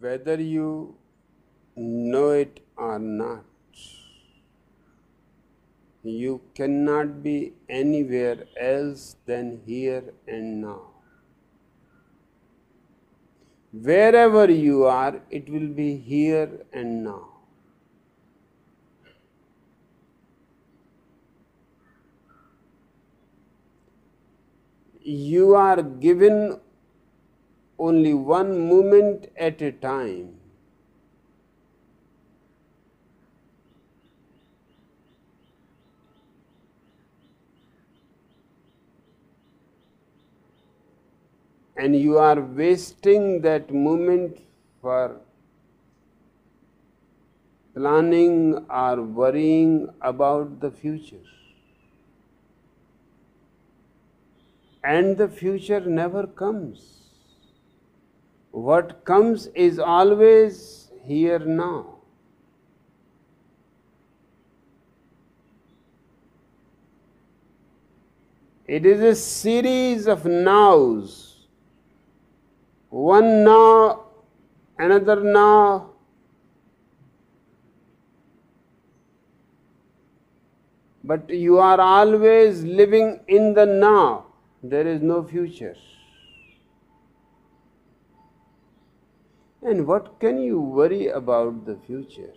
whether you know it or not, you cannot be anywhere else than here and now. Wherever you are, it will be here and now. You are given only one moment at a time. And you are wasting that moment for planning or worrying about the future. And the future never comes. What comes is always here now. It is a series of nows. One now, another now. But you are always living in the now. There is no future. And what can you worry about the future?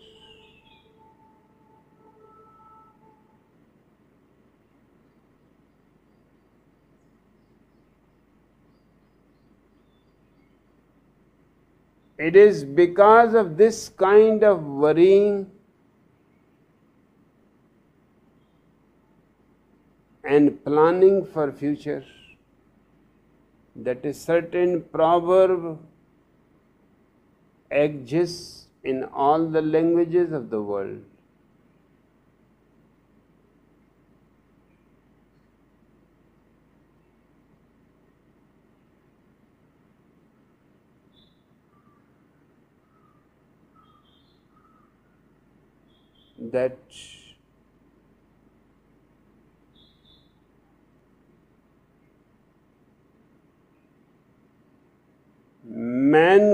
It is because of this kind of worrying and planning for future that a certain proverb exists in all the languages of the world. That man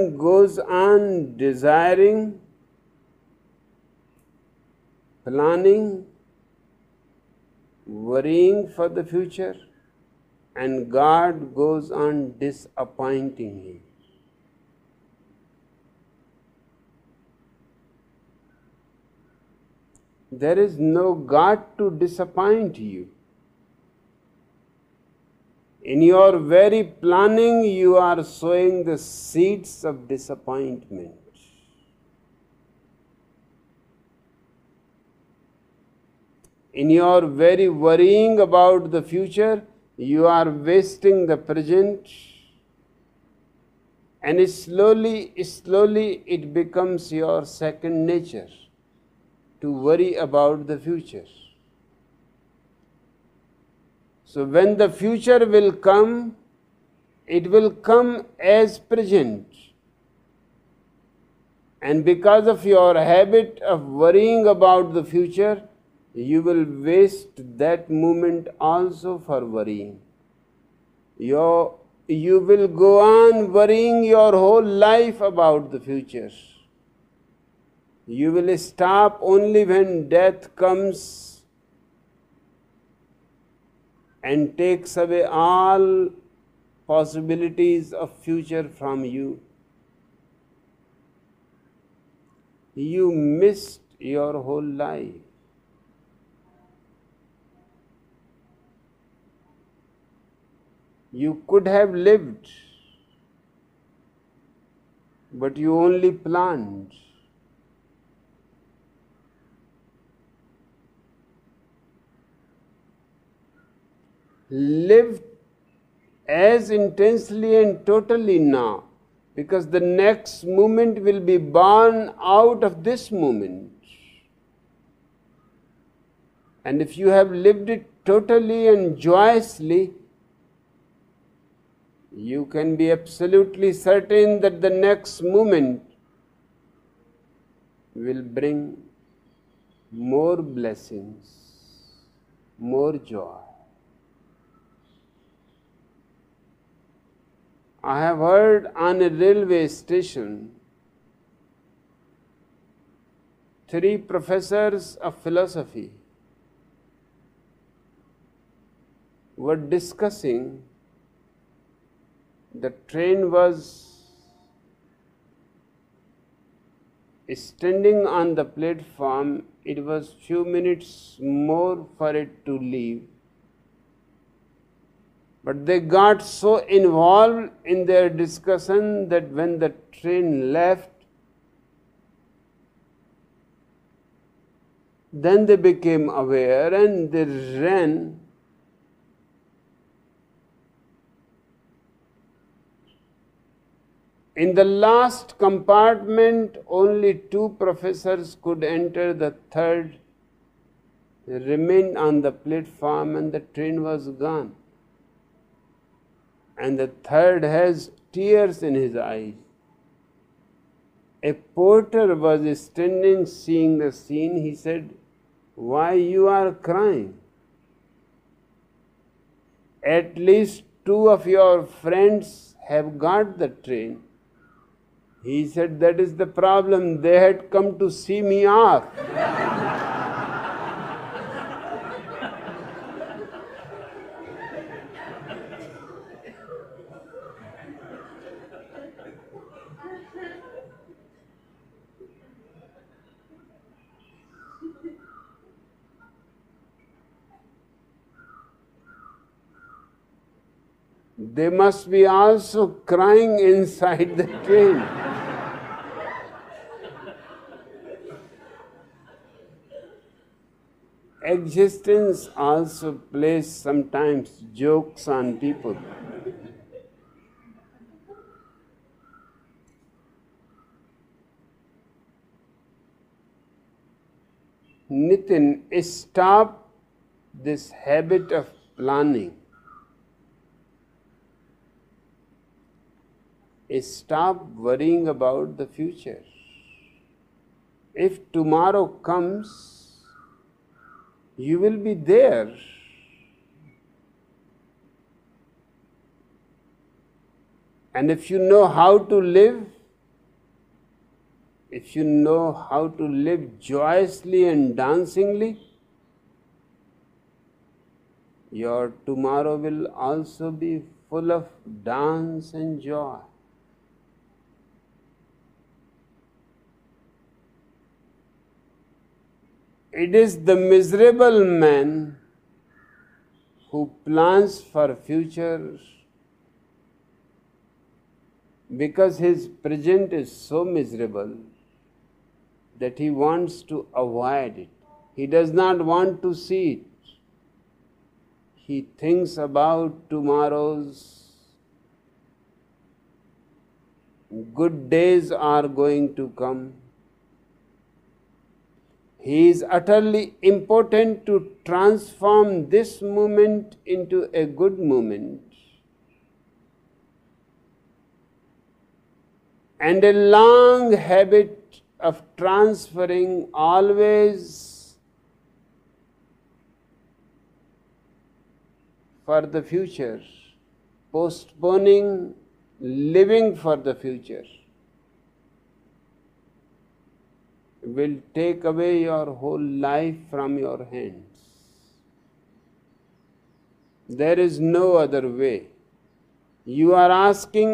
goes on desiring, planning, worrying for the future, and God goes on disappointing him. There is no God to disappoint you. In your very planning, you are sowing the seeds of disappointment. In your very worrying about the future, you are wasting the present, and slowly, slowly, it becomes your second nature to worry about the future. So when the future will come, it will come as present. And because of your habit of worrying about the future, you will waste that moment also for worrying. Your, you will go on worrying your whole life about the future. You will stop only when death comes and takes away all possibilities of future from you. You missed your whole life. You could have lived, but you only planned. Live as intensely and totally now because the next moment will be born out of this moment. And if you have lived it totally and joyously, you can be absolutely certain that the next moment will bring more blessings, more joy. I have heard on a railway station three professors of philosophy were discussing the train was standing on the platform. It was few minutes more for it to leave but they got so involved in their discussion that when the train left then they became aware and they ran In the last compartment, only two professors could enter, the third remained on the platform, and the train was gone. And the third has tears in his eyes. A porter was standing seeing the scene. He said, Why you are crying? At least two of your friends have got the train he said, That is the problem. They had come to see me off. They must be also crying inside the train. existence also plays sometimes jokes on people. Nitin, stop this habit of planning. Stop worrying about the future. If tomorrow comes, you will be there. And if you know how to live, if you know how to live joyously and dancingly, your tomorrow will also be full of dance and joy. It is the miserable man who plans for future because his present is so miserable that he wants to avoid it. He does not want to see it. He thinks about tomorrow's good days are going to come he is utterly important to transform this moment into a good moment. And a long habit of transferring always for the future, postponing living for the future. Will take away your whole life from your hands. There is no other way. You are asking